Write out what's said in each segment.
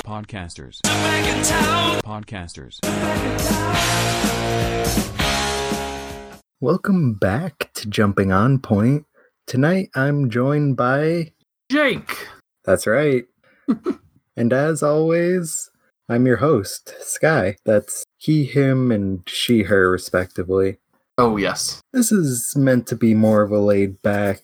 Podcasters. Podcasters. Welcome back to Jumping On Point. Tonight I'm joined by. Jake. That's right. and as always, I'm your host, Sky. That's he, him, and she, her, respectively. Oh, yes. This is meant to be more of a laid back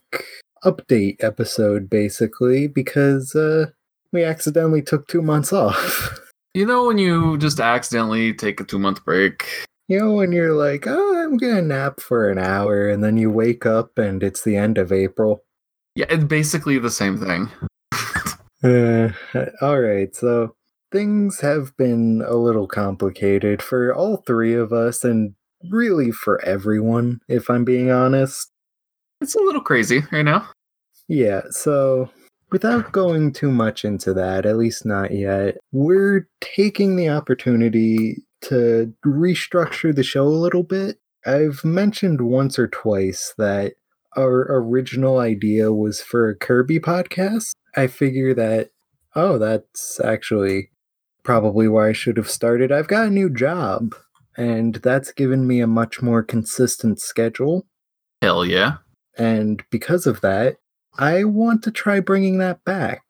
update episode, basically, because uh, we accidentally took two months off. You know when you just accidentally take a two month break? You know, when you're like, oh, I'm gonna nap for an hour, and then you wake up and it's the end of April. Yeah, it's basically the same thing. Uh, all right, so things have been a little complicated for all three of us, and really for everyone, if I'm being honest. It's a little crazy right now. Yeah, so without going too much into that, at least not yet, we're taking the opportunity to restructure the show a little bit. I've mentioned once or twice that our original idea was for a Kirby podcast. I figure that, oh, that's actually probably where I should have started. I've got a new job, and that's given me a much more consistent schedule. Hell yeah. And because of that, I want to try bringing that back.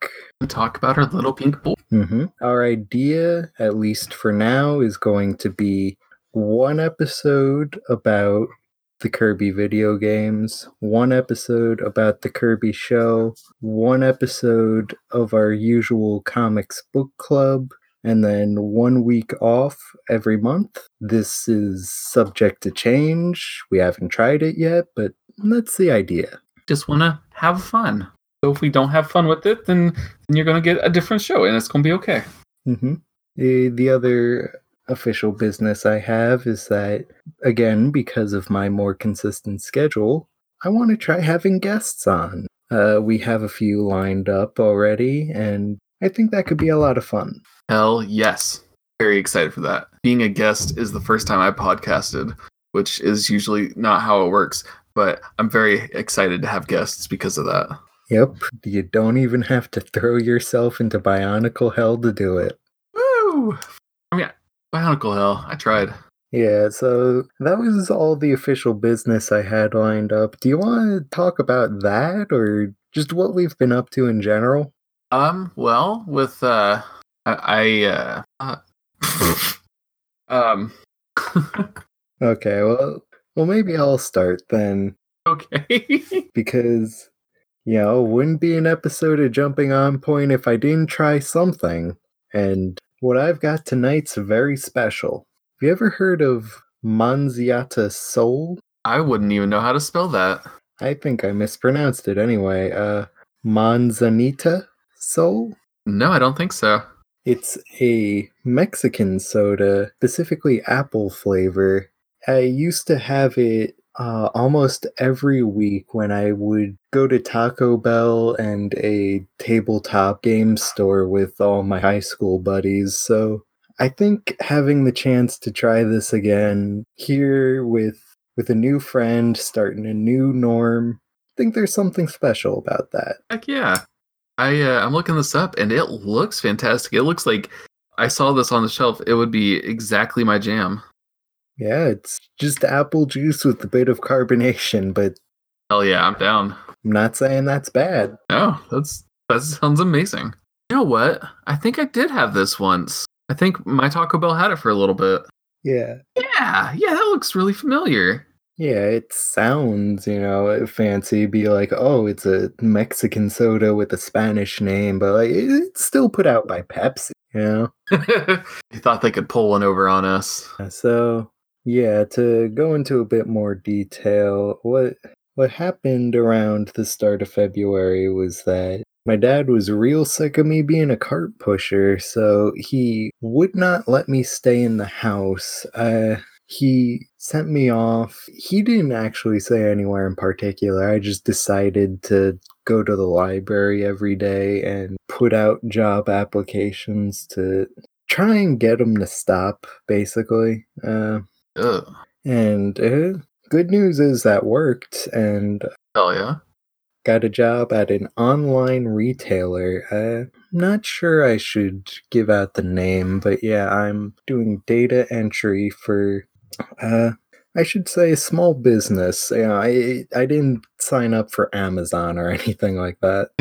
Talk about our little pink boy. hmm Our idea, at least for now, is going to be one episode about the Kirby video games, one episode about the Kirby show, one episode of our usual comics book club, and then one week off every month. This is subject to change. We haven't tried it yet, but that's the idea. Just want to have fun. So if we don't have fun with it, then, then you're going to get a different show and it's going to be okay. hmm The, the other official business I have is that, again, because of my more consistent schedule, I want to try having guests on. Uh, we have a few lined up already, and I think that could be a lot of fun. Hell yes. Very excited for that. Being a guest is the first time I podcasted, which is usually not how it works, but I'm very excited to have guests because of that. Yep, you don't even have to throw yourself into bionicle hell to do it. Woo! I mean, Bionicle Hell, I tried. Yeah, so that was all the official business I had lined up. Do you want to talk about that or just what we've been up to in general? Um, well, with, uh, I, uh, uh um, Okay, well, well maybe I'll start then okay. because you know, it wouldn't be an episode of Jumping On Point if I didn't try something. And what I've got tonight's very special. Have you ever heard of Manziata Soul? I wouldn't even know how to spell that. I think I mispronounced it anyway. Uh, Manzanita Sol? No, I don't think so. It's a Mexican soda, specifically apple flavor. I used to have it uh, almost every week when I would go to Taco Bell and a tabletop game store with all my high school buddies. So I think having the chance to try this again here with with a new friend, starting a new norm, I think there's something special about that. Heck yeah. I uh, I'm looking this up and it looks fantastic. It looks like I saw this on the shelf. It would be exactly my jam. Yeah, it's just apple juice with a bit of carbonation, but Hell yeah, I'm down. I'm not saying that's bad. No, that's that sounds amazing. You know what? I think I did have this once. I think my Taco Bell had it for a little bit. Yeah. Yeah, yeah, that looks really familiar. Yeah, it sounds, you know, fancy. Be like, oh, it's a Mexican soda with a Spanish name, but like it's still put out by Pepsi, you know. you thought they could pull one over on us. So yeah, to go into a bit more detail, what what happened around the start of February was that my dad was real sick of me being a cart pusher, so he would not let me stay in the house. Uh, he sent me off. He didn't actually say anywhere in particular. I just decided to go to the library every day and put out job applications to try and get him to stop, basically. Uh, And uh, good news is that worked, and Hell yeah. got a job at an online retailer. Uh, not sure I should give out the name, but yeah, I'm doing data entry for uh I should say small business. Yeah, I I didn't sign up for Amazon or anything like that.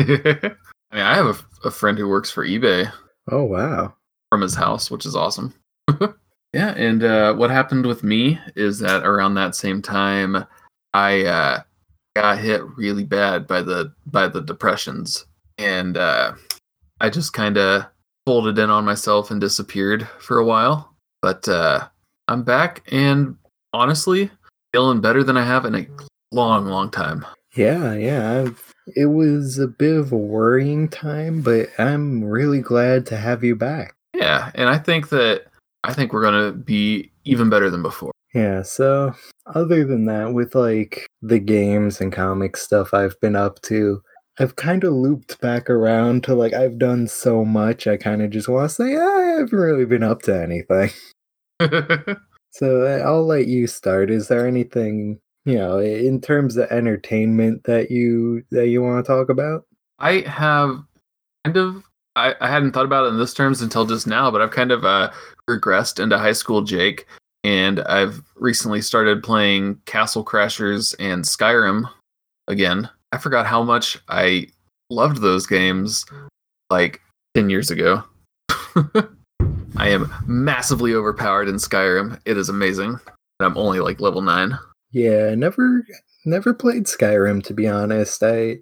I mean, I have a, a friend who works for eBay Oh wow. from his house, which is awesome. yeah, and uh, what happened with me is that around that same time, I uh, got hit really bad by the by the depressions, and uh, I just kind of folded in on myself and disappeared for a while. But uh, I'm back, and honestly, feeling better than I have in a long, long time. Yeah, yeah. I've, it was a bit of a worrying time, but I'm really glad to have you back. Yeah, and I think that I think we're gonna be even better than before. Yeah, so other than that, with like the games and comic stuff I've been up to, I've kind of looped back around to like I've done so much, I kind of just want to say ah, I haven't really been up to anything. So I'll let you start. Is there anything, you know, in terms of entertainment that you that you want to talk about? I have kind of I, I hadn't thought about it in this terms until just now, but I've kind of uh, regressed into high school Jake, and I've recently started playing Castle Crashers and Skyrim again. I forgot how much I loved those games like ten years ago. I am massively overpowered in Skyrim. It is amazing. I'm only like level nine. Yeah, never never played Skyrim to be honest. I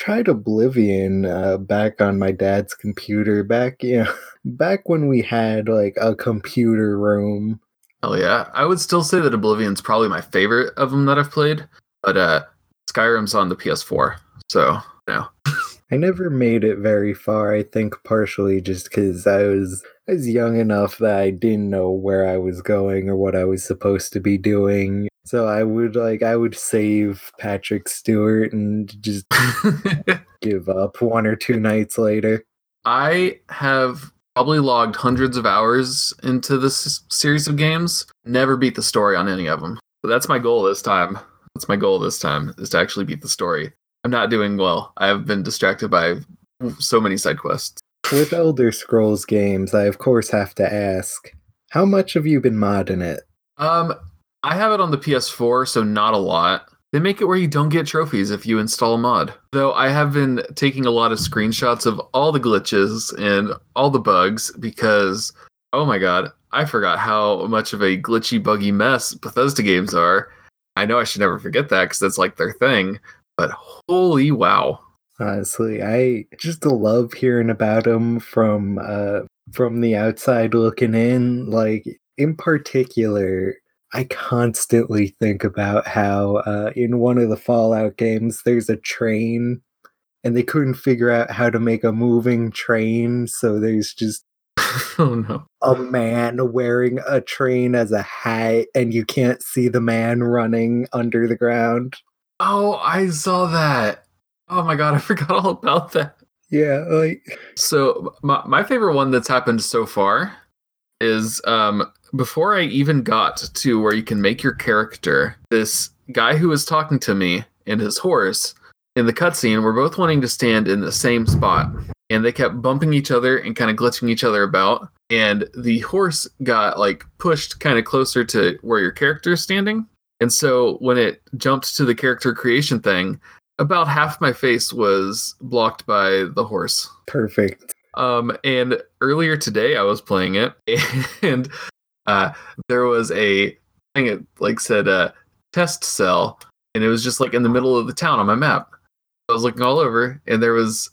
tried Oblivion uh, back on my dad's computer back, you know, back when we had like a computer room. Hell yeah. I would still say that Oblivion's probably my favorite of them that I've played, but uh Skyrim's on the PS4. So, you know. I never made it very far. I think partially just because I was I was young enough that I didn't know where I was going or what I was supposed to be doing. So I would like I would save Patrick Stewart and just give up one or two nights later. I have probably logged hundreds of hours into this series of games. Never beat the story on any of them. But that's my goal this time. That's my goal this time is to actually beat the story. I'm not doing well. I have been distracted by so many side quests. With Elder Scrolls games, I of course have to ask, how much have you been modding it? Um, I have it on the PS4, so not a lot. They make it where you don't get trophies if you install a mod. Though I have been taking a lot of screenshots of all the glitches and all the bugs because, oh my god, I forgot how much of a glitchy, buggy mess Bethesda games are. I know I should never forget that because that's like their thing, but holy wow. Honestly, I just love hearing about them from uh from the outside looking in. Like in particular, I constantly think about how uh, in one of the Fallout games there's a train, and they couldn't figure out how to make a moving train, so there's just oh no. a man wearing a train as a hat, and you can't see the man running under the ground. Oh, I saw that. Oh my god, I forgot all about that. Yeah, like So my my favorite one that's happened so far is um before I even got to where you can make your character, this guy who was talking to me and his horse in the cutscene were both wanting to stand in the same spot. And they kept bumping each other and kind of glitching each other about. And the horse got like pushed kind of closer to where your character is standing. And so when it jumped to the character creation thing, about half my face was blocked by the horse. perfect. Um, and earlier today I was playing it, and uh, there was a thing it like said uh, test cell, and it was just like in the middle of the town on my map. I was looking all over, and there was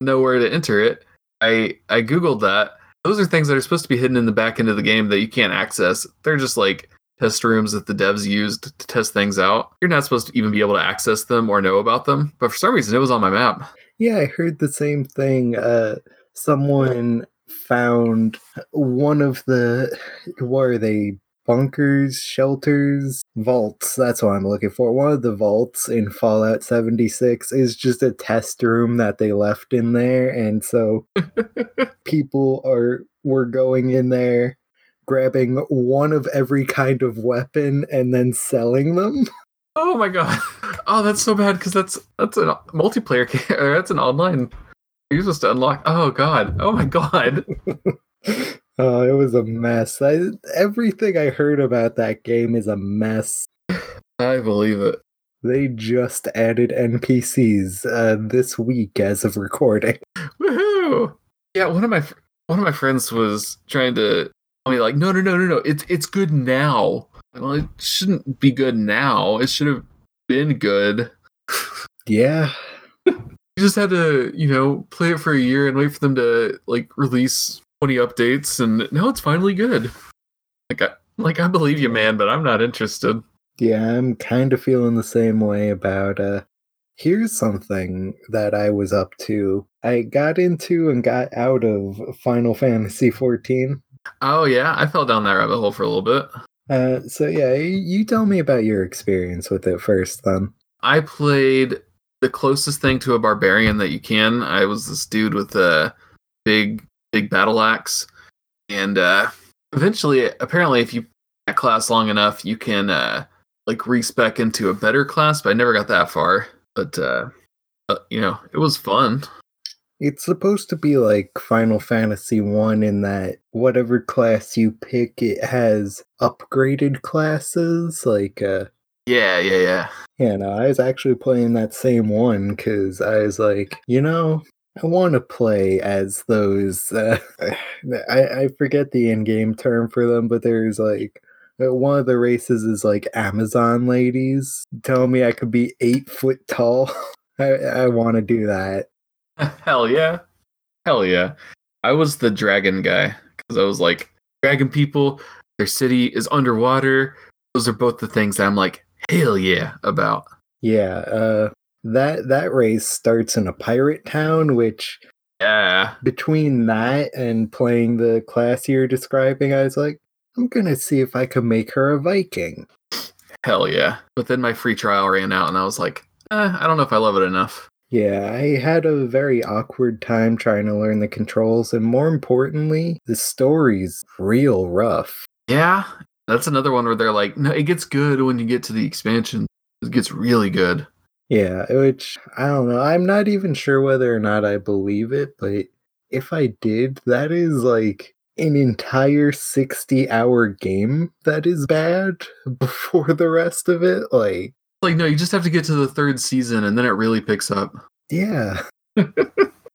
nowhere to enter it. I I googled that. Those are things that are supposed to be hidden in the back end of the game that you can't access. They're just like test rooms that the devs used to test things out. You're not supposed to even be able to access them or know about them. But for some reason, it was on my map. Yeah, I heard the same thing. Uh, someone found one of the what are they bunkers, shelters, vaults. That's what I'm looking for. One of the vaults in Fallout 76 is just a test room that they left in there, and so people are were going in there grabbing one of every kind of weapon and then selling them Oh my god. Oh, that's so bad because that's that's a multiplayer that's an online. You're supposed to unlock. Oh god. Oh my god. Oh, it was a mess. I, everything I heard about that game is a mess. I believe it. They just added NPCs uh, this week as of recording. Woohoo! Yeah, one of my fr- one of my friends was trying to tell me like, no, no, no, no, no. It's it's good now. Well, it shouldn't be good now. It should have been good. Yeah, You just had to, you know, play it for a year and wait for them to like release 20 updates, and now it's finally good. Like, I, like I believe you, man, but I'm not interested. yeah, I'm kind of feeling the same way about. uh Here's something that I was up to. I got into and got out of Final Fantasy 14. Oh yeah, I fell down that rabbit hole for a little bit. Uh, so yeah, you tell me about your experience with it first, then. I played the closest thing to a barbarian that you can. I was this dude with a big, big battle axe, and uh, eventually, apparently, if you that class long enough, you can uh, like respec into a better class. But I never got that far. But uh, uh, you know, it was fun. It's supposed to be like Final Fantasy 1 in that whatever class you pick, it has upgraded classes. Like, uh, Yeah, yeah, yeah. yeah, no, I was actually playing that same one because I was like, you know, I want to play as those. Uh, I, I forget the in game term for them, but there's like. uh, One of the races is like Amazon ladies. Tell me I could be eight foot tall. I, I want to do that. Hell yeah. Hell yeah. I was the dragon guy because I was like, dragon people, their city is underwater. Those are both the things that I'm like, hell yeah about. Yeah, uh that that race starts in a pirate town, which Yeah. between that and playing the class you're describing, I was like, I'm gonna see if I can make her a Viking. Hell yeah. But then my free trial ran out and I was like, eh, I don't know if I love it enough. Yeah, I had a very awkward time trying to learn the controls, and more importantly, the story's real rough. Yeah. That's another one where they're like, no, it gets good when you get to the expansion. It gets really good. Yeah, which I don't know. I'm not even sure whether or not I believe it, but if I did, that is like an entire 60 hour game that is bad before the rest of it. Like, Like, no, you just have to get to the third season and then it really picks up. yeah.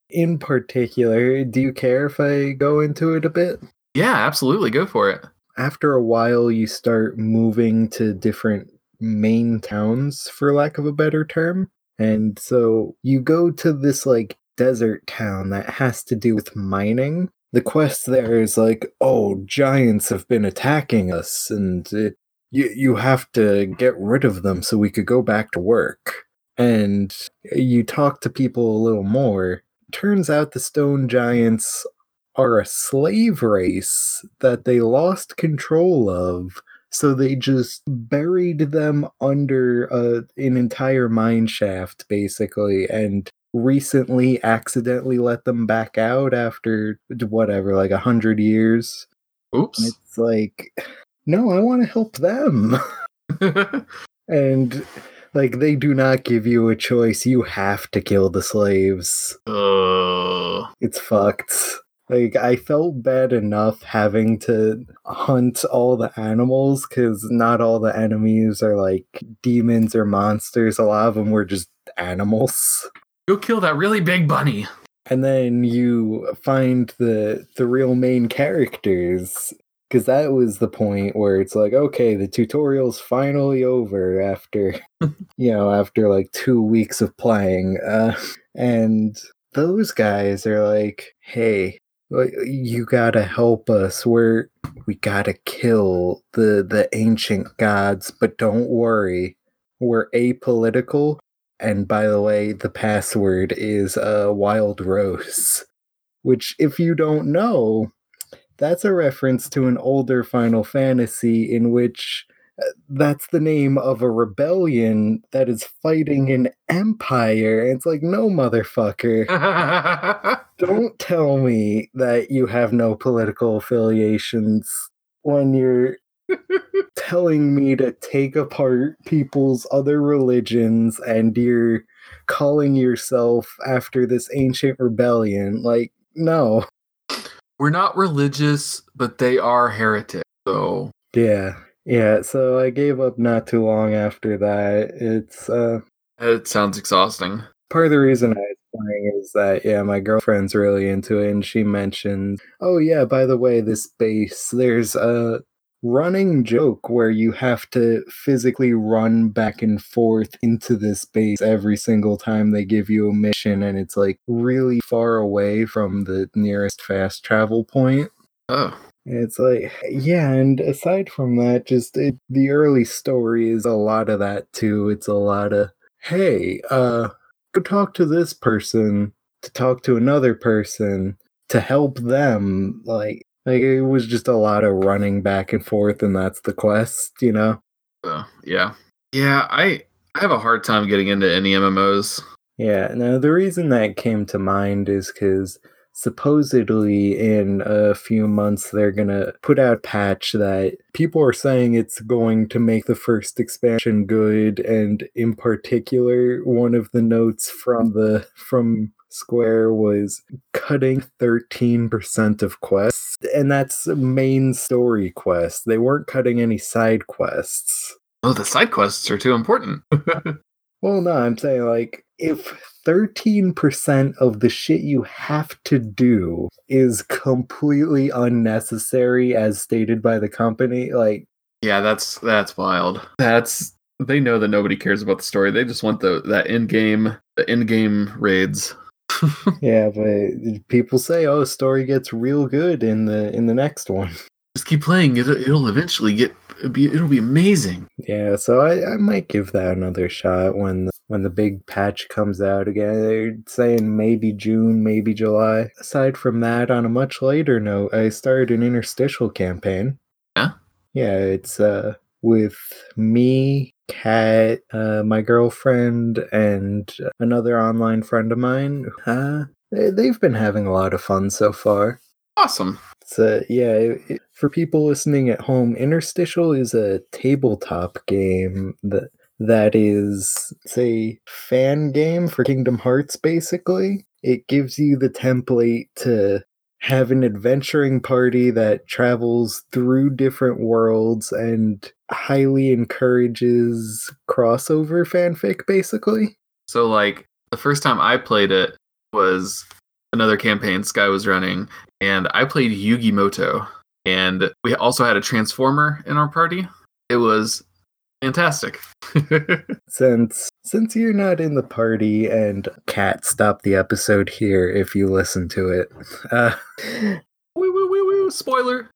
In particular, do you care if I go into it a bit? Yeah, absolutely. Go for it. After a while, you start moving to different main towns, for lack of a better term. And so you go to this like desert town that has to do with mining. The quest there is like, oh, giants have been attacking us, and it, you you have to get rid of them so we could go back to work. And uh, you talk to people a little more. Turns out the stone giants are a slave race that they lost control of so they just buried them under uh, an entire mine shaft basically and recently accidentally let them back out after whatever like a hundred years. And Oops. it's like no i want to help them. And like they do not give you a choice. You have to kill the slaves. Uh, it's fucked. Like I felt bad enough having to hunt all the animals because not all the enemies are like demons or monsters. A lot of them were just animals. go kill that really big bunny. And then you find the the real main characters because that was the point where it's like, okay, the tutorial's finally over after you know after like two weeks of playing, uh, and those guys are like, hey, you gotta help us. We're we gotta kill the the ancient gods, but don't worry, we're apolitical. And by the way, the password is uh, Wild Rose, which, if you don't know, that's a reference to an older Final Fantasy in which that's the name of a rebellion that is fighting an empire. And it's like, no, motherfucker. Don't tell me that you have no political affiliations when you're telling me to take apart people's other religions and you're calling yourself after this ancient rebellion. Like, no. We're not religious, but they are heretics. So Yeah. Yeah, so I gave up not too long after that. It's uh it sounds exhausting. part of the reason I was playing is that yeah, my girlfriend's really into it, and she mentioned, oh yeah, by the way, this base there's a running joke where you have to physically run back and forth into this base every single time they give you a mission, and it's like really far away from the nearest fast travel point. Oh, It's like, yeah, and aside from that, just it, the early story is a lot of that too. It's a lot of, hey, uh, go talk to this person to talk to another person to help them. Like, like it was just a lot of running back and forth, and that's the quest, you know? so, yeah, yeah. I I have a hard time getting into any MMOs. Yeah, now the reason that came to mind is because supposedly in a few months they're gonna put out patch that people are saying it's going to make the first expansion good, and in particular, one of the notes from the from Square was cutting 13% of quests, and that's main story quests. They weren't cutting any side quests. Oh, the side quests are too important. Well, no, I'm saying like if 13% of the shit you have to do is completely unnecessary as stated by the company, like yeah, that's that's wild. That's they know that nobody cares about the story. They just want the that in game the in game raids. yeah, but people say oh story gets real good in the in the next one. Just keep playing. It, it'll eventually get. It'll be, it'll be amazing. Yeah, so I, I might give that another shot when the, when the big patch comes out again. They're saying maybe June, maybe July. Aside from that, on a much later note, I started an interstitial campaign. Yeah? Yeah, it's uh with me, Kat, uh, my girlfriend, and another online friend of mine. Uh, they, they've been having a lot of fun so far. Awesome. So yeah, it, it- for people listening at home, Interstitial is a tabletop game that that is it's a fan game for Kingdom Hearts. Basically, it gives you the template to have an adventuring party that travels through different worlds and highly encourages crossover fanfic. Basically, So like the first time I played it was another campaign Sky was running, and I played Yugi Muto, and we also had a transformer in our party. It was fantastic. since since you're not in the party and Kat stop the episode here if you listen to it uh, woo, woo, woo, woo, spoiler.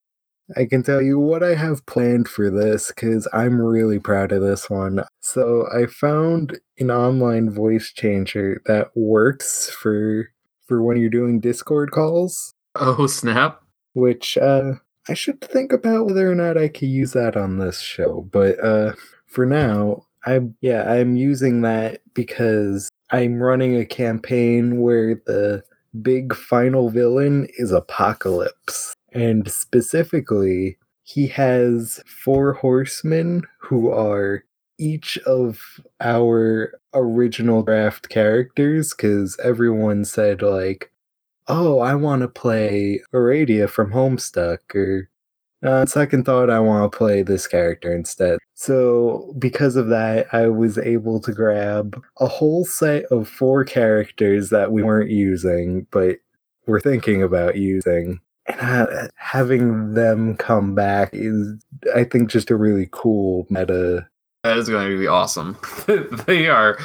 i can tell you what i have planned for this because i'm really proud of this one so i found an online voice changer that works for for when you're doing discord calls Oh snap! which uh I should think about whether or not I could use that on this show. But uh for now, I'm yeah, I'm using that because I'm running a campaign where the big final villain is Apocalypse. And specifically, he has four horsemen who are each of our original draft characters because everyone said like oh, I want to play Aradia from Homestuck, or uh, on second thought, I want to play this character instead. So, because of that, I was able to grab a whole set of four characters that we weren't using, but we're thinking about using. And uh, having them come back is, I think, just a really cool meta. That is going to be awesome. they are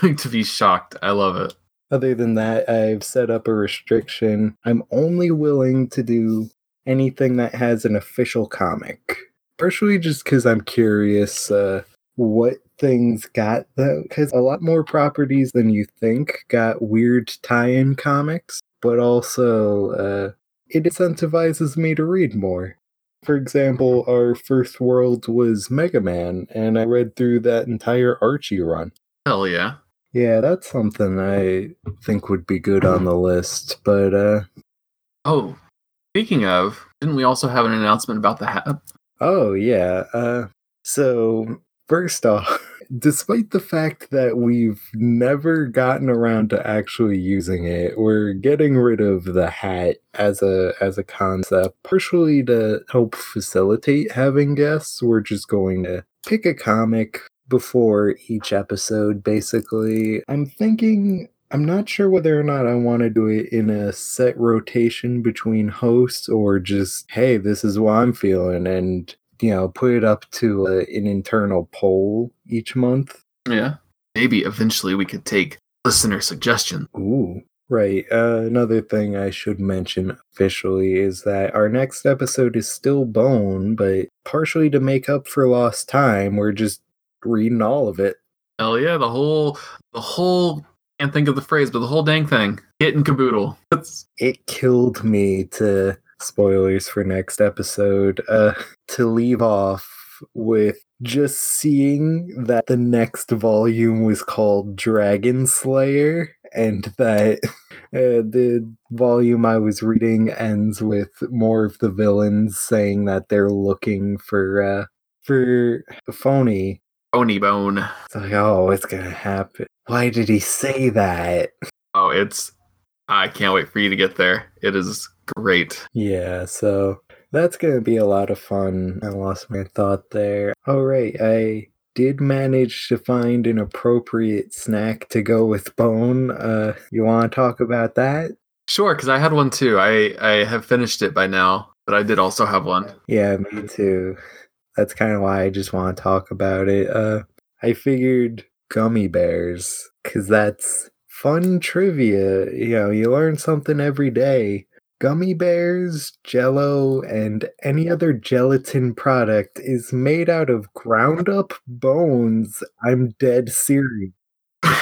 going to be shocked. I love it. Other than that, I've set up a restriction. I'm only willing to do anything that has an official comic. Partially just because I'm curious uh, what things got that. Because a lot more properties than you think got weird tie in comics, but also uh, it incentivizes me to read more. For example, our first world was Mega Man, and I read through that entire Archie run. Hell yeah. Yeah, that's something I think would be good on the list. But uh Oh, speaking of, didn't we also have an announcement about the hat? oh yeah, uh So, first off, despite the fact that we've never gotten around to actually using it, we're getting rid of the hat as a as a concept, partially to help facilitate having guests. We're just going to pick a comic before each episode basically. I'm thinking I'm not sure whether or not I want to do it in a set rotation between hosts or just, hey, this is what I'm feeling, and, you know, put it up to a, an internal poll each month. Yeah. Maybe eventually we could take listener suggestion. Ooh. Right. Uh, another thing I should mention officially is that our next episode is still Bone, but partially to make up for lost time, we're just reading all of it. Hell yeah, the whole the whole can't think of the phrase, but the whole dang thing. Hit and caboodle. That's it killed me to spoilers for next episode uh to leave off with just seeing that the next volume was called Dragon Slayer and that uh, the volume I was reading ends with more of the villains saying that they're looking for uh for phony Phoney Bone. It's like, oh, it's gonna happen. Why did he say that? Oh, it's I can't wait for you to get there. It is great. Yeah, so that's gonna be a lot of fun. I lost my thought there. All right, I did manage to find an appropriate snack to go with bone. Uh, you want to talk about that? Sure, because I had one too. I I have finished it by now, but I did also have one. Yeah, me too. That's kind of why I just want to talk about it. Uh, I figured gummy bears because that's fun trivia. You know, you learn something every day. Gummy bears, jello, and any other gelatin product is made out of ground up bones. I'm dead serious. as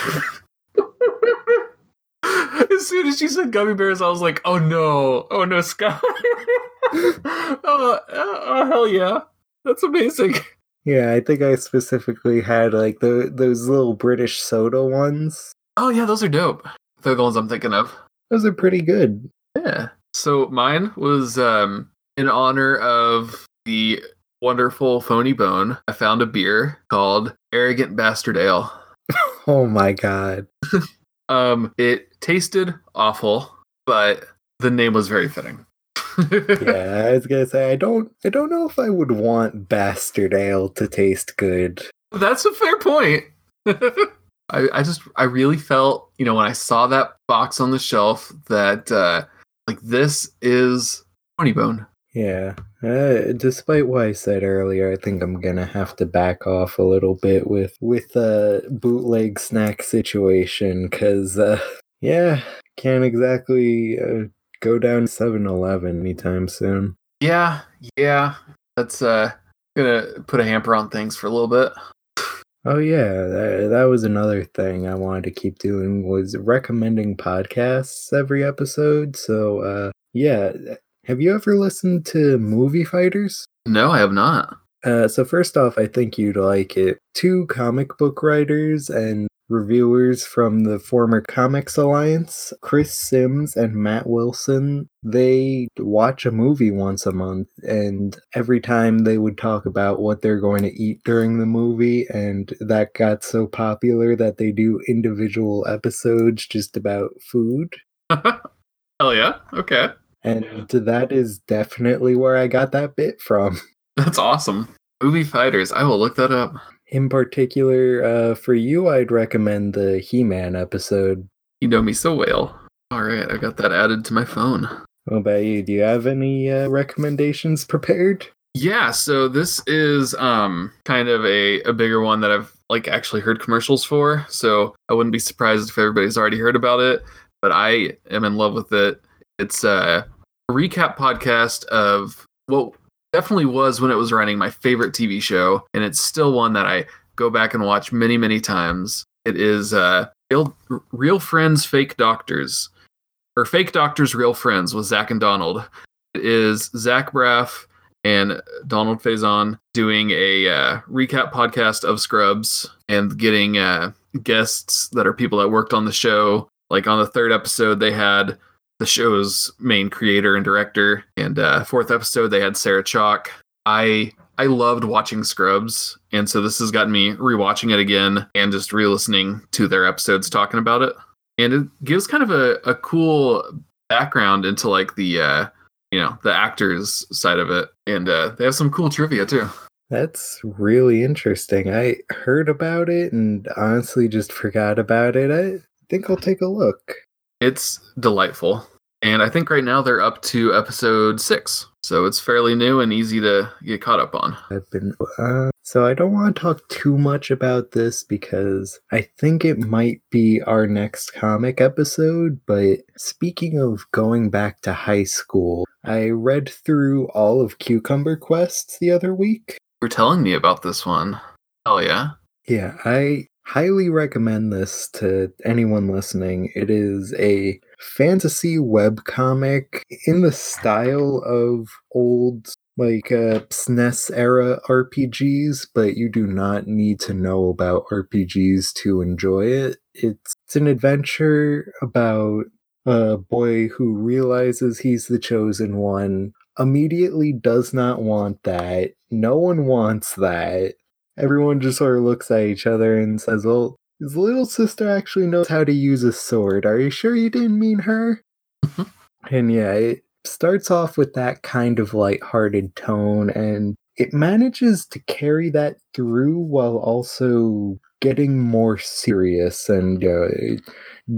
soon as she said gummy bears, I was like, oh no, oh no, Scott. oh, oh, oh, hell yeah. That's amazing. Yeah, I think I specifically had like the those little British soda ones. Oh yeah, those are dope. They're the ones I'm thinking of. Those are pretty good. Yeah. So mine was um in honor of the wonderful Phoney Bone. I found a beer called Arrogant Bastard Ale. oh my god. um it tasted awful, but the name was very fitting. yeah, I was gonna say I don't I don't know if I would want bastard ale to taste good. That's a fair point. I, I just I really felt, you know, when I saw that box on the shelf that uh like this is Funny Bone. Yeah. Uh, despite what I said earlier, I think I'm gonna have to back off a little bit with with the bootleg snack situation because uh, yeah, can't exactly uh, go down 7-Eleven anytime soon. Yeah, yeah. That's uh gonna put a hamper on things for a little bit. Oh yeah, that, that was another thing I wanted to keep doing was recommending podcasts every episode. So uh yeah, have you ever listened to Movie Fighters? No, I have not. Uh, so first off, I think you'd like it. Two comic book writers and reviewers from the former Comics Alliance, Chris Sims and Matt Wilson, they watch a movie once a month, and every time they would talk about what they're going to eat during the movie, and that got so popular that they do individual episodes just about food. Hell yeah. Okay. And that is definitely where I got that bit from. That's awesome. Movie Fighters. I will look that up. In particular, uh, for you, I'd recommend the He Man episode. You know me so well. All right, I got that added to my phone. What about you? Do you have any uh, recommendations prepared? Yeah, so this is um kind of a, a bigger one that I've like actually heard commercials for. So I wouldn't be surprised if everybody's already heard about it, but I am in love with it. It's uh, a recap podcast of what definitely was when it was running my favorite TV show, and it's still one that I go back and watch many, many times. It is uh, real, real friends, fake doctors, or fake doctors, real friends with Zach and Donald. It is Zach Braff and Donald Faison doing a uh, recap podcast of Scrubs and getting uh, guests that are people that worked on the show. Like on the third episode, they had the show's main creator and director. And uh, fourth episode, they had Sarah Chalke. I I loved watching Scrubs, and so this has gotten me rewatching it again and just re-listening to their episodes talking about it. And it gives kind of a, a cool background into like the uh you know the actors side of it and uh they have some cool trivia too That's really interesting. I heard about it and honestly just forgot about it. I think I'll take a look. It's delightful and i think right now they're up to episode six so it's fairly new and easy to get caught up on I've been uh, so I don't want to talk too much about this because I think it might be our next comic episode. But speaking of going back to high school, I read through all of Cucumber Quests the other week. you're telling me about this one hell yeah Yeah, I highly recommend this to anyone listening. It is a fantasy webcomic in the style of old like uh SNES era RPGs, but you do not need to know about RPGs to enjoy it. It's, it's an adventure about a boy who realizes he's the chosen one, immediately does not want that. No one wants that everyone just sort of looks at each other and says, Well, his little sister actually knows how to use a sword. Are you sure you didn't mean her? and yeah, it starts off with that kind of lighthearted tone, and it manages to carry that through while also getting more serious and uh,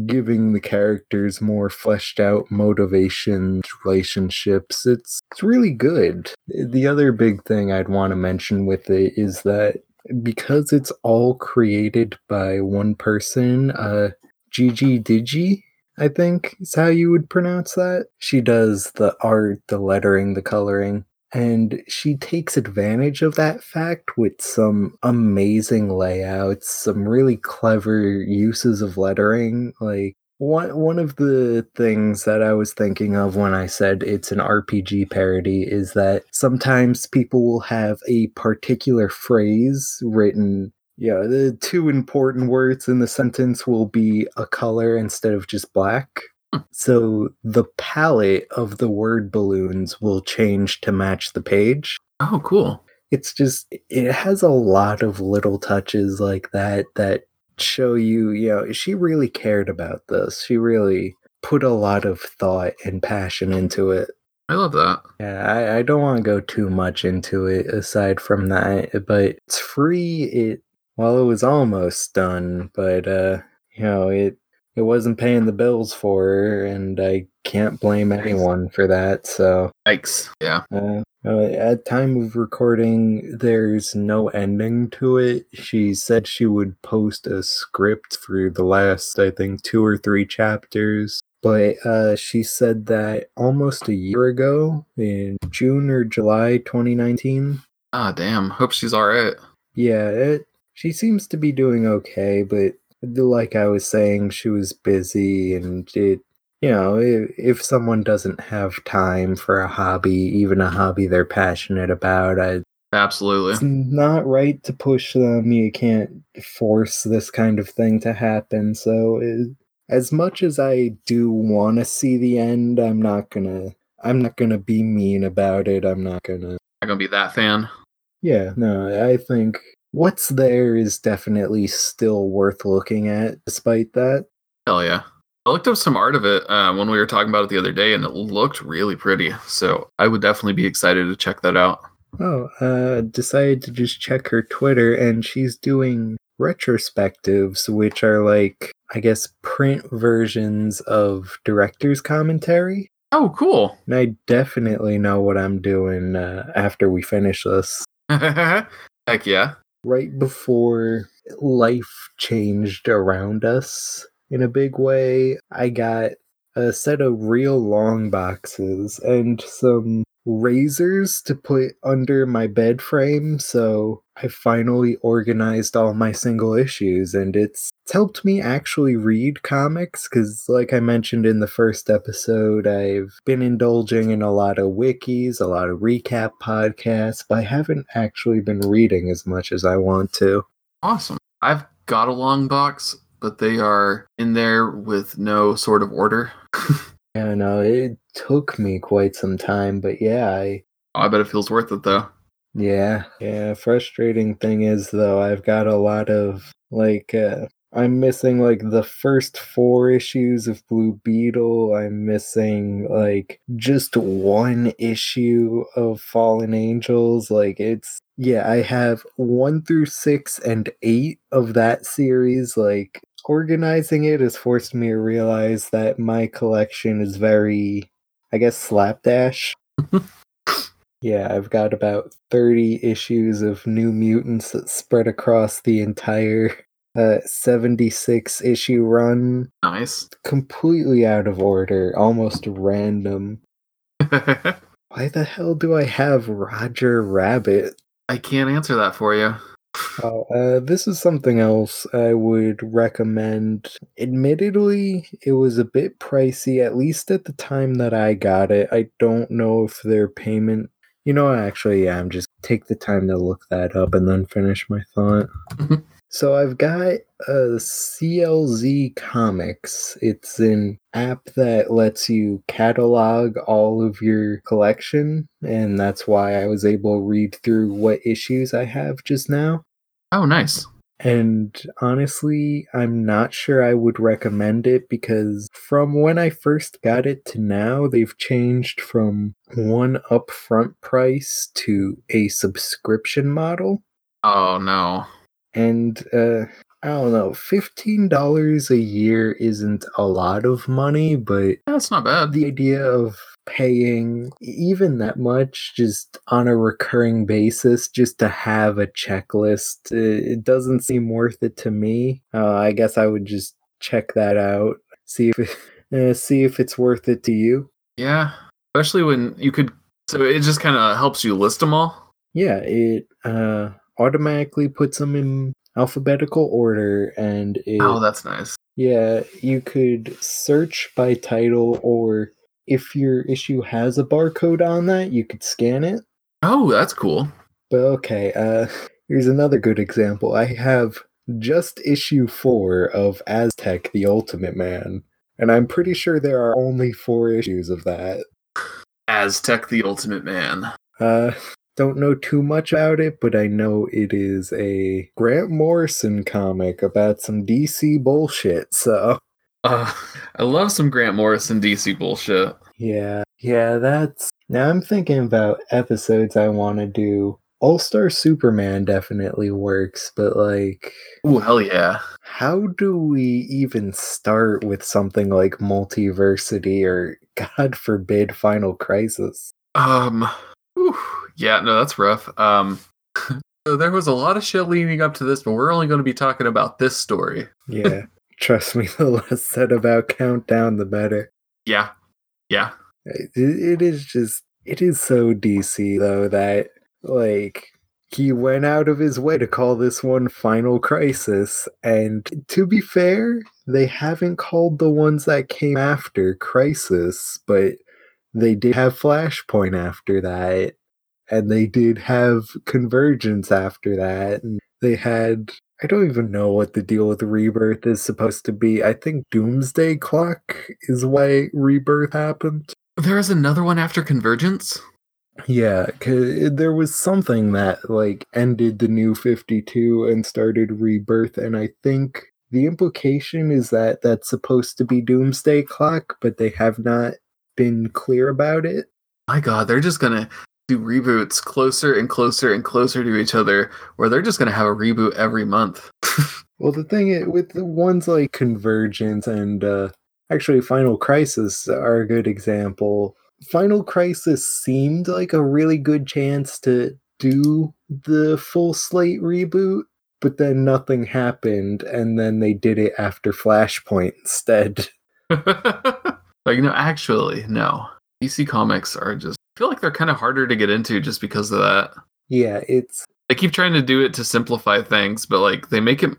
giving the characters more fleshed out motivations, relationships. It's it's really good. The other big thing I'd want to mention with it is that because it's all created by one person, uh Gigi Digi, I think is how you would pronounce that. She does the art, the lettering, the coloring. And she takes advantage of that fact with some amazing layouts, some really clever uses of lettering. Like one one of the things that I was thinking of when I said it's an RPG parody is that sometimes people will have a particular phrase written yeah, the two important words in the sentence will be a color instead of just black. So the palette of the word balloons will change to match the page. oh cool It's just, it has a lot of little touches like that that show you, you know, she really cared about this. She really put a lot of thought and passion into it. i love that Yeah, I, I don't want to go too much into it aside from that, but it's free. It well, it was almost done, but uh, you know, it it wasn't paying the bills for her, and I can't blame anyone for that. So, yikes yeah uh, uh, at time of recording, there's no ending to it. She said she would post a script for the last, I think, two or three chapters. But uh, she said that almost a year ago, in June or July 2019, ah damn hope she's all right yeah, it, she seems to be doing okay, but like I was saying, she was busy and it, you know, if, if someone doesn't have time for a hobby, even a hobby they're passionate about, I, absolutely it's not right to push them. You can't force this kind of thing to happen. So, it, as much as I do want to see the end, I'm not gonna. I'm not gonna be mean about it. I'm not gonna. not gonna be that fan Yeah, no, I think what's there is definitely still worth looking at, despite that. hell yeah i looked up some art of it uh, when we were talking about it the other day and it looked really pretty so i would definitely be excited to check that out Oh, uh, decided to just check her Twitter, and she's doing retrospectives, which are like, I guess, print versions of director's commentary. oh cool And I definitely know what I'm doing uh, after we finish this. heck yeah right before life changed around us in a big way, I got a set of real long boxes and some razors to put under my bed frame. So I finally organized all my single issues and it's, it's helped me actually read comics because, like I mentioned in the first episode, I've been indulging in a lot of wikis, a lot of recap podcasts, but I haven't actually been reading as much as I want to. Awesome. I've got a long box, but they are in there with no sort of order. Yeah, no, it took me quite some time, but yeah, I I bet it feels worth it though. Yeah, yeah. Frustrating thing is though, I've got a lot of like uh I'm missing like the first four issues of Blue Beetle. I'm missing like just one issue of Fallen Angels. Like it's yeah, I have one through six and eight of that series. Like organizing it has forced me to realize that my collection is very I guess slapdash. Yeah, I've got about 30 issues of New Mutants that spread across the entire uh, 76 issue run. Nice. Completely out of order, almost random. Why the hell do I have Roger Rabbit? I can't answer that for you. Oh, uh, this is something else I would recommend. Admittedly, it was a bit pricey, at least at the time that I got it. I don't know if their payment you know, actually, yeah, I'm just take the time to look that up and then finish my thought. So I've got a CLZ Comics. It's an app that lets you catalog all of your collection, and that's why I was able to read through what issues I have just now. Oh, nice. And honestly, I'm not sure I would recommend it because from when I first got it to now, they've changed from one upfront price to a subscription model. Oh, no. And uh, I don't know, $15 a year isn't a lot of money, but That's not bad. the idea of paying even that much just on a recurring basis just to have a checklist it, it doesn't seem worth it to me uh, i guess i would just check that out see if it, uh, see if it's worth it to you Yeah. Especially when you could. So it just kind of helps you list them all. yeah it uh automatically puts them in alphabetical order and it Oh, that's nice. Yeah, you could search by title, or if your issue has a barcode on that, you could scan it. Oh, that's cool. But okay, uh, here's another good example. I have just issue four of Aztec the Ultimate Man, and I'm pretty sure there are only four issues of that. Aztec the Ultimate Man. Uh, don't know too much about it, but I know it is a Grant Morrison comic about some DC bullshit, so. Uh, I love some Grant Morrison DC bullshit. Yeah, yeah, that's. Now I'm thinking about episodes I want to do. All Star Superman definitely works, but like, Ooh, hell yeah. how do we even start with something like Multiversity or, God forbid, Final Crisis? Um, whew, yeah, no, that's rough. Um, so there was a lot of shit leading up to this, but we're only going to be talking about this story. Yeah, trust me, the less said about Countdown, the better. Yeah, yeah. It, it is just, it is so DC though that, like, he went out of his way to call this one Final Crisis. And to be fair, they haven't called the ones that came after Crisis, but they did have Flashpoint after that. And they did have Convergence after that. And they had. I don't even know what the deal with Rebirth is supposed to be. I think Doomsday Clock is why Rebirth happened. There is another one after Convergence. Yeah, there was something that like ended the new 52 and started Rebirth and I think the implication is that that's supposed to be Doomsday Clock, but they have not been clear about it. My God, they're just gonna do reboots closer and closer and closer to each other, where they're just gonna have a reboot every month. Well, the thing is, with the ones like Convergence and uh actually Final Crisis are a good example. Final Crisis seemed like a really good chance to do the full slate reboot, but then nothing happened, and then they did it after Flashpoint instead. like, no, actually, no. DC comics are just feel like they're kind of harder to get into just because of that. Yeah, it's They keep trying to do it to simplify things, but like they make it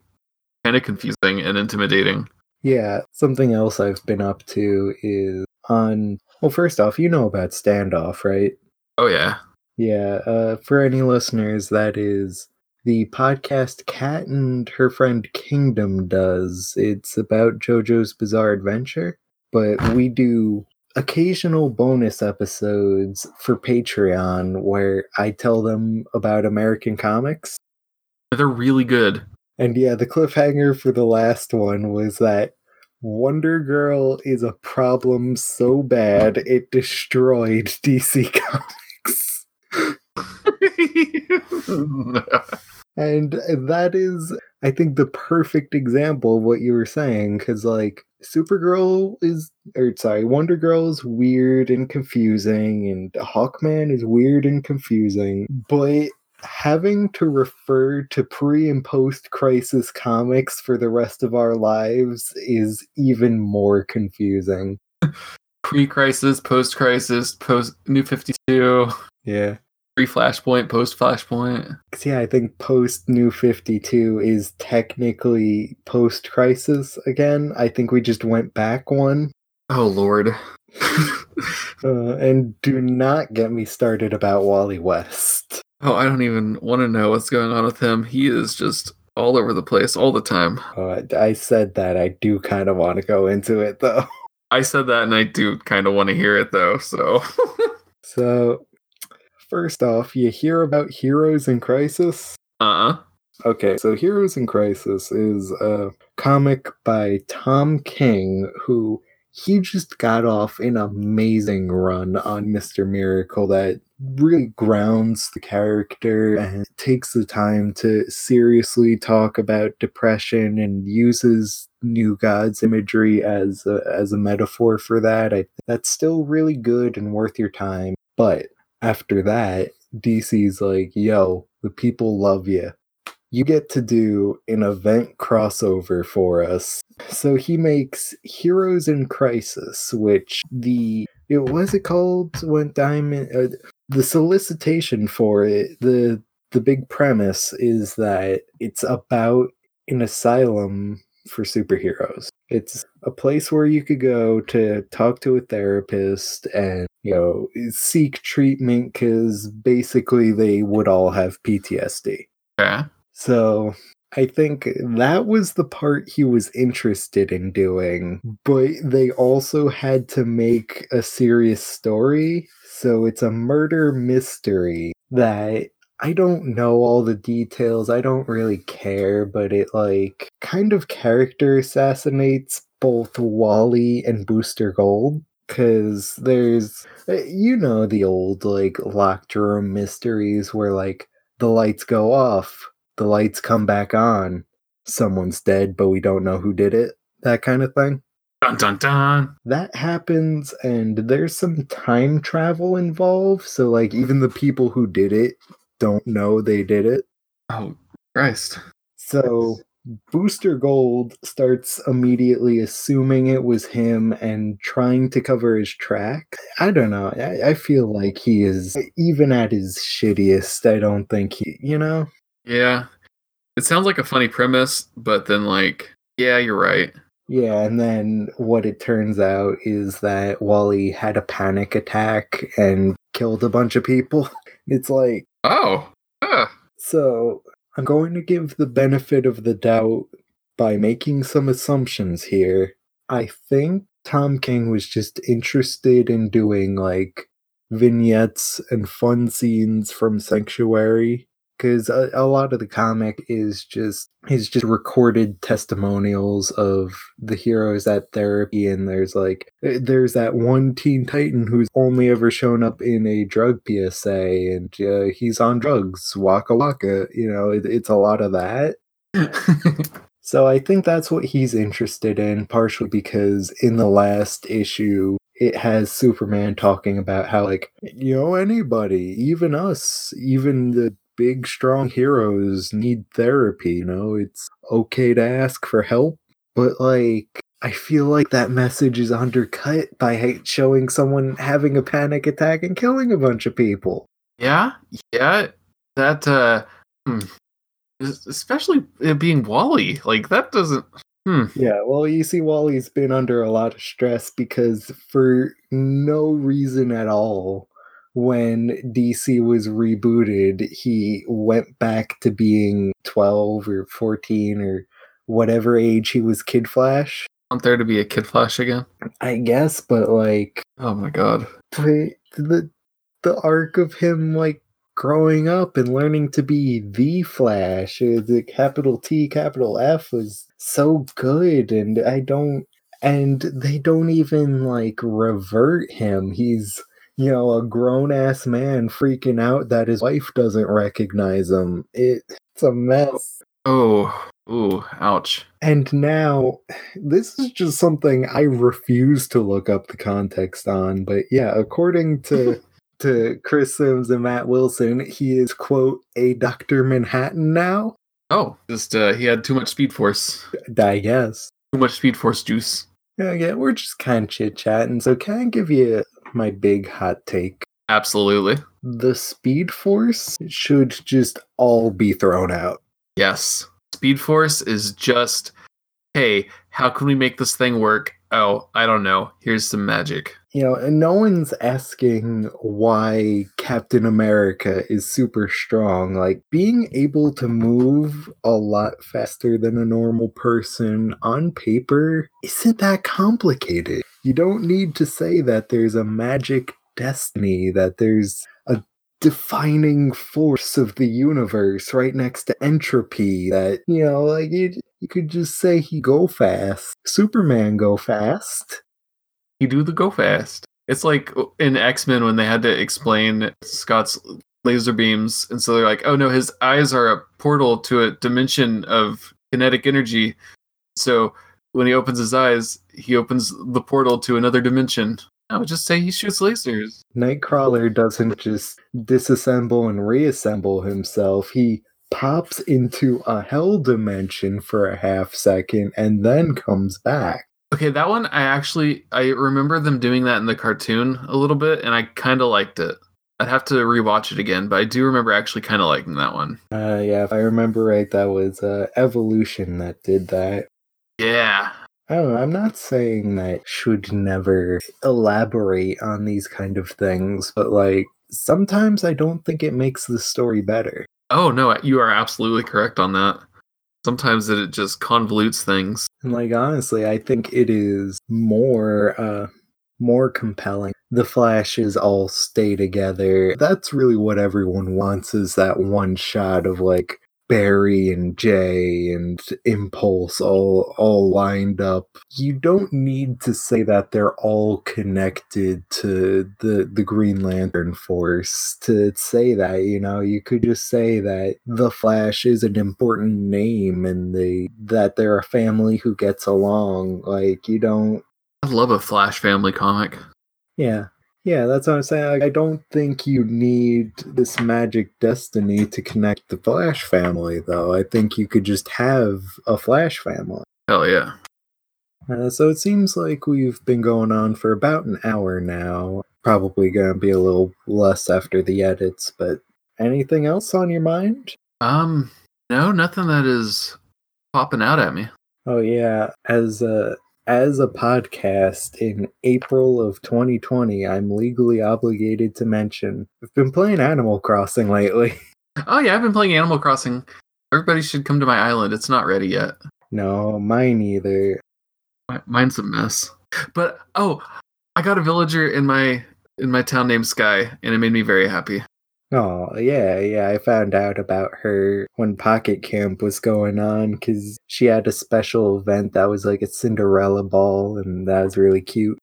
kind of confusing and intimidating. yeah, something else I've been up to is on well, first off, you know about standoff, right? Oh yeah. Yeah, uh, for any listeners, that is the podcast Kat and her friend Kingdom does. It's about JoJo's Bizarre Adventure, but we do occasional bonus episodes for Patreon where I tell them about American comics. They're really good. And yeah, the cliffhanger for the last one was that Wonder Girl is a problem so bad it destroyed DC Comics. And that is, I think, the perfect example of what you were saying. Because, like, Supergirl is, or sorry, Wonder Girl is weird and confusing, and Hawkman is weird and confusing. But having to refer to pre and post crisis comics for the rest of our lives is even more confusing. Pre crisis, post crisis, post New 52, Yeah. Pre Flashpoint, post Flashpoint. yeah, I think post New 52 is technically post crisis again. I think we just went back one. Oh, Lord. Uh, and do not get me started about Wally West. oh, I don't even want to know what's going on with him. He is just all over the place all the time. Uh, I said that I do kind of want to go into it though. I said that and I do kind of want to hear it though, so. So, first off, you hear about Heroes in Crisis? uh uh. Okay, so Heroes in Crisis is a comic by Tom King, who he just got off an amazing run on Mr. Miracle that really grounds the character and takes the time to seriously talk about depression and uses New Gods imagery as a, as a metaphor for that. I, that's still really good and worth your time. But after that, DC's like, yo, the people love you you get to do an event crossover for us. So he makes Heroes in Crisis, which the it was it called when Diamond uh, the solicitation for it the the big premise is that it's about an asylum for superheroes. It's a place where you could go to talk to a therapist and you know seek treatment because basically they would all have PTSD. Okay. So I think that was the part he was interested in doing, but they also had to make a serious story. So it's a murder mystery that I don't know all the details. I don't really care, but it like kind of character assassinates both Wally and Booster Gold. Cause there's, uh, you know, the old like locked room mysteries where like the lights go off, the lights come back on, someone's dead, but we don't know who did it, that kind of thing. Dun dun dun. That happens, and there's some time travel involved, so like even the people who did it don't know they did it. Oh, Christ. So Booster Gold starts immediately assuming it was him and trying to cover his track. I don't know. I, I feel like he is, even at his shittiest, I don't think he, you know? Yeah. It sounds like a funny premise, but then, like, yeah, you're right. Yeah, and then what it turns out is that Wally had a panic attack and killed a bunch of people. It's like, Oh. Huh. so I'm going to give the benefit of the doubt by making some assumptions here. I think Tom King was just interested in doing like vignettes and fun scenes from Sanctuary because a, a lot of the comic is just is just recorded testimonials of the heroes at therapy and there's like eh, there's that one teen titan who's only ever shown up in a drug psa and uh, he's on drugs waka waka you know it, it's a lot of that. So i think that's what he's interested in partially because in the last issue it has superman talking about how like you know anybody even us even the big strong heroes need therapy you know it's okay to ask for help but like i feel like that message is undercut by showing someone having a panic attack and killing a bunch of people yeah. Yeah. That, uh, hmm. Especially it being Wally. Like, that doesn't. Hmm. yeah well you see wally's been under a lot of stress because for no reason at all when dc was rebooted he went back to being 12 or 14 or whatever age he was kid flash Want there to be a Kid Flash again? I guess, but like Oh my god. the the, the arc of him like growing up and learning to be the Flash, uh, the capital T, capital F was so good, and I don't, and they don't even like revert him. He's you know a grown ass man freaking out that his wife doesn't recognize him. It, it's a mess. Oh, ooh, ouch. And now, this is just something I refuse to look up the context on. But yeah, according to to Chris Sims and Matt Wilson, he is quote a Doctor Manhattan now. Oh, just uh, he had too much Speed Force. I guess. Too much Speed Force juice. Yeah, yeah, we're just kind of chit chatting. So can I give you my big hot take? Absolutely. The Speed Force should just all be thrown out. Yes. Speed Force is just, hey, how can we make this thing work? Oh, I don't know. Here's some magic. You know, and no one's asking why Captain America is super strong. Like, being able to move a lot faster than a normal person on paper isn't that complicated. You don't need to say that there's a magic destiny, that there's a defining force of the universe right next to entropy, that, you know, like, you, you could just say he go fast. Superman go fast. You do the go fast. It's like in X Men when they had to explain Scott's laser beams, and so they're like, "Oh no, his eyes are a portal to a dimension of kinetic energy." So when he opens his eyes, he opens the portal to another dimension. I would just say he shoots lasers. Nightcrawler doesn't just disassemble and reassemble himself. He pops into a hell dimension for a half second and then comes back. Okay, that one I actually I remember them doing that in the cartoon a little bit, and I kind of liked it. I'd have to rewatch it again, but I do remember actually kind of liking that one. Uh, yeah, if I remember right, that was uh, Evolution that did that. Yeah, know. I'm not saying that should never elaborate on these kind of things, but like sometimes I don't think it makes the story better. Oh no, you are absolutely correct on that. Sometimes it just convolutes things. And like honestly, I think it is more uh more compelling. The flashes all stay together. That's really what everyone wants is that one shot of like Barry and Jay and Impulse all all lined up. You don't need to say that they're all connected to the the Green Lantern Force to say that, you know, you could just say that the Flash is an important name and they that they're a family who gets along. Like you don't I love a Flash family comic. yeah. Yeah, that's what I'm saying. I don't think you need this magic destiny to connect the Flash family, though. I think you could just have a Flash family. Hell yeah. Uh, so it seems like we've been going on for about an hour now. Probably going to be a little less after the edits, but anything else on your mind? Um, no, nothing that is popping out at me. Oh yeah, as a as a podcast in April of 2020, I'm legally obligated to mention I've been playing Animal Crossing lately. Oh yeah, I've been playing Animal Crossing. Everybody should come to my island. It's not ready yet. No, mine either. Mine's a mess. But oh, I got a villager in my in my town named Skye, and it made me very happy. Oh, yeah, yeah. I found out about her when Pocket Camp was going on because she had a special event that was like a Cinderella ball, and that was really cute.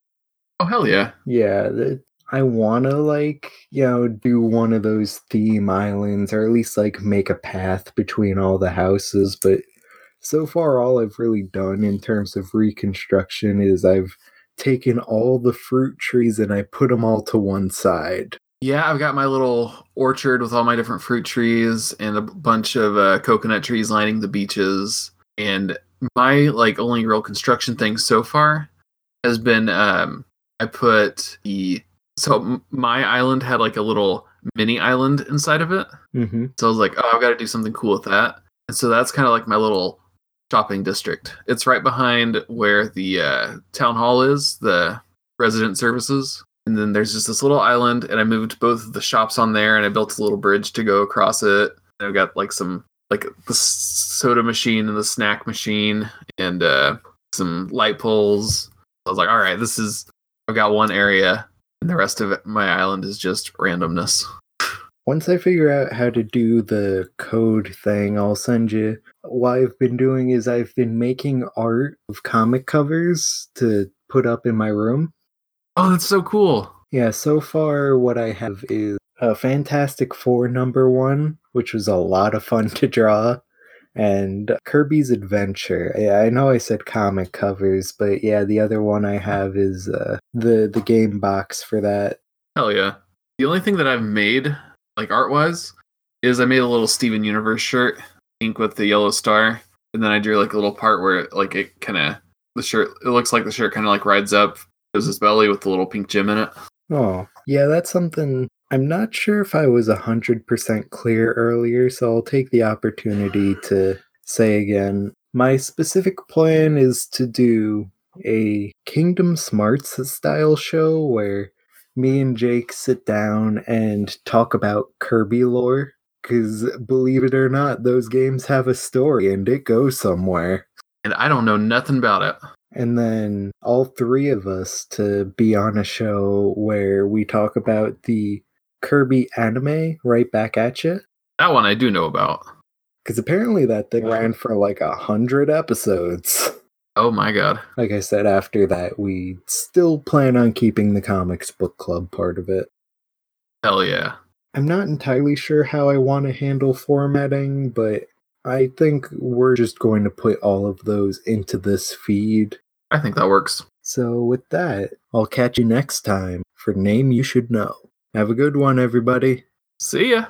Oh hell yeah! Yeah, the, I want to like, you know, do one of those theme islands or at least like make a path between all the houses. But so far, all I've really done in terms of reconstruction is I've taken all the fruit trees and I put them all to one side. Yeah, I've got my little orchard with all my different fruit trees and a bunch of uh, coconut trees lining the beaches. And my like only real construction thing so far has been um, I put the so m- my island had like a little mini island inside of it. Mm-hmm. So I was like, oh, I've got to do something cool with that. And so that's kind of like my little shopping district. It's right behind where the uh, town hall is, the resident services. And then there's just this little island, and I moved both of the shops on there, and I built a little bridge to go across it. And I've got like some like the soda machine and the snack machine, and uh, some light poles. I was like, all right, this is I've got one area, and the rest of my island is just randomness. Once I figure out how to do the code thing, I'll send you. What I've been doing is I've been making art of comic covers to put up in my room. Oh, that's so cool. Yeah, so far what I have is a Fantastic Four number one, which was a lot of fun to draw, and Kirby's Adventure. Yeah, I know I said comic covers, but yeah, the other one I have is uh, the the game box for that. Hell yeah. The only thing that I've made, like art wise, is I made a little Steven Universe shirt, pink with the yellow star, and then I drew like a little part where like it kind of the shirt. It looks like the shirt kind of like rides up, shows his belly with the little pink gem in it. Oh, yeah, that's something I'm not sure if I was 100% clear earlier, so I'll take the opportunity to say again. My specific plan is to do a Kingdom Smarts style show where me and Jake sit down and talk about Kirby lore. Because believe it or not, those games have a story and it goes somewhere. And I don't know nothing about it. And then all three of us to be on a show where we talk about the Kirby anime right back at you. That one I do know about. Because apparently that thing ran for like a hundred episodes. Oh my god. Like I said, after that, we still plan on keeping the comics book club part of it. Hell yeah. I'm not entirely sure how I want to handle formatting, but I think we're just going to put all of those into this feed. I think that works. So, with that, I'll catch you next time for Name You Should Know. Have a good one, everybody. See ya.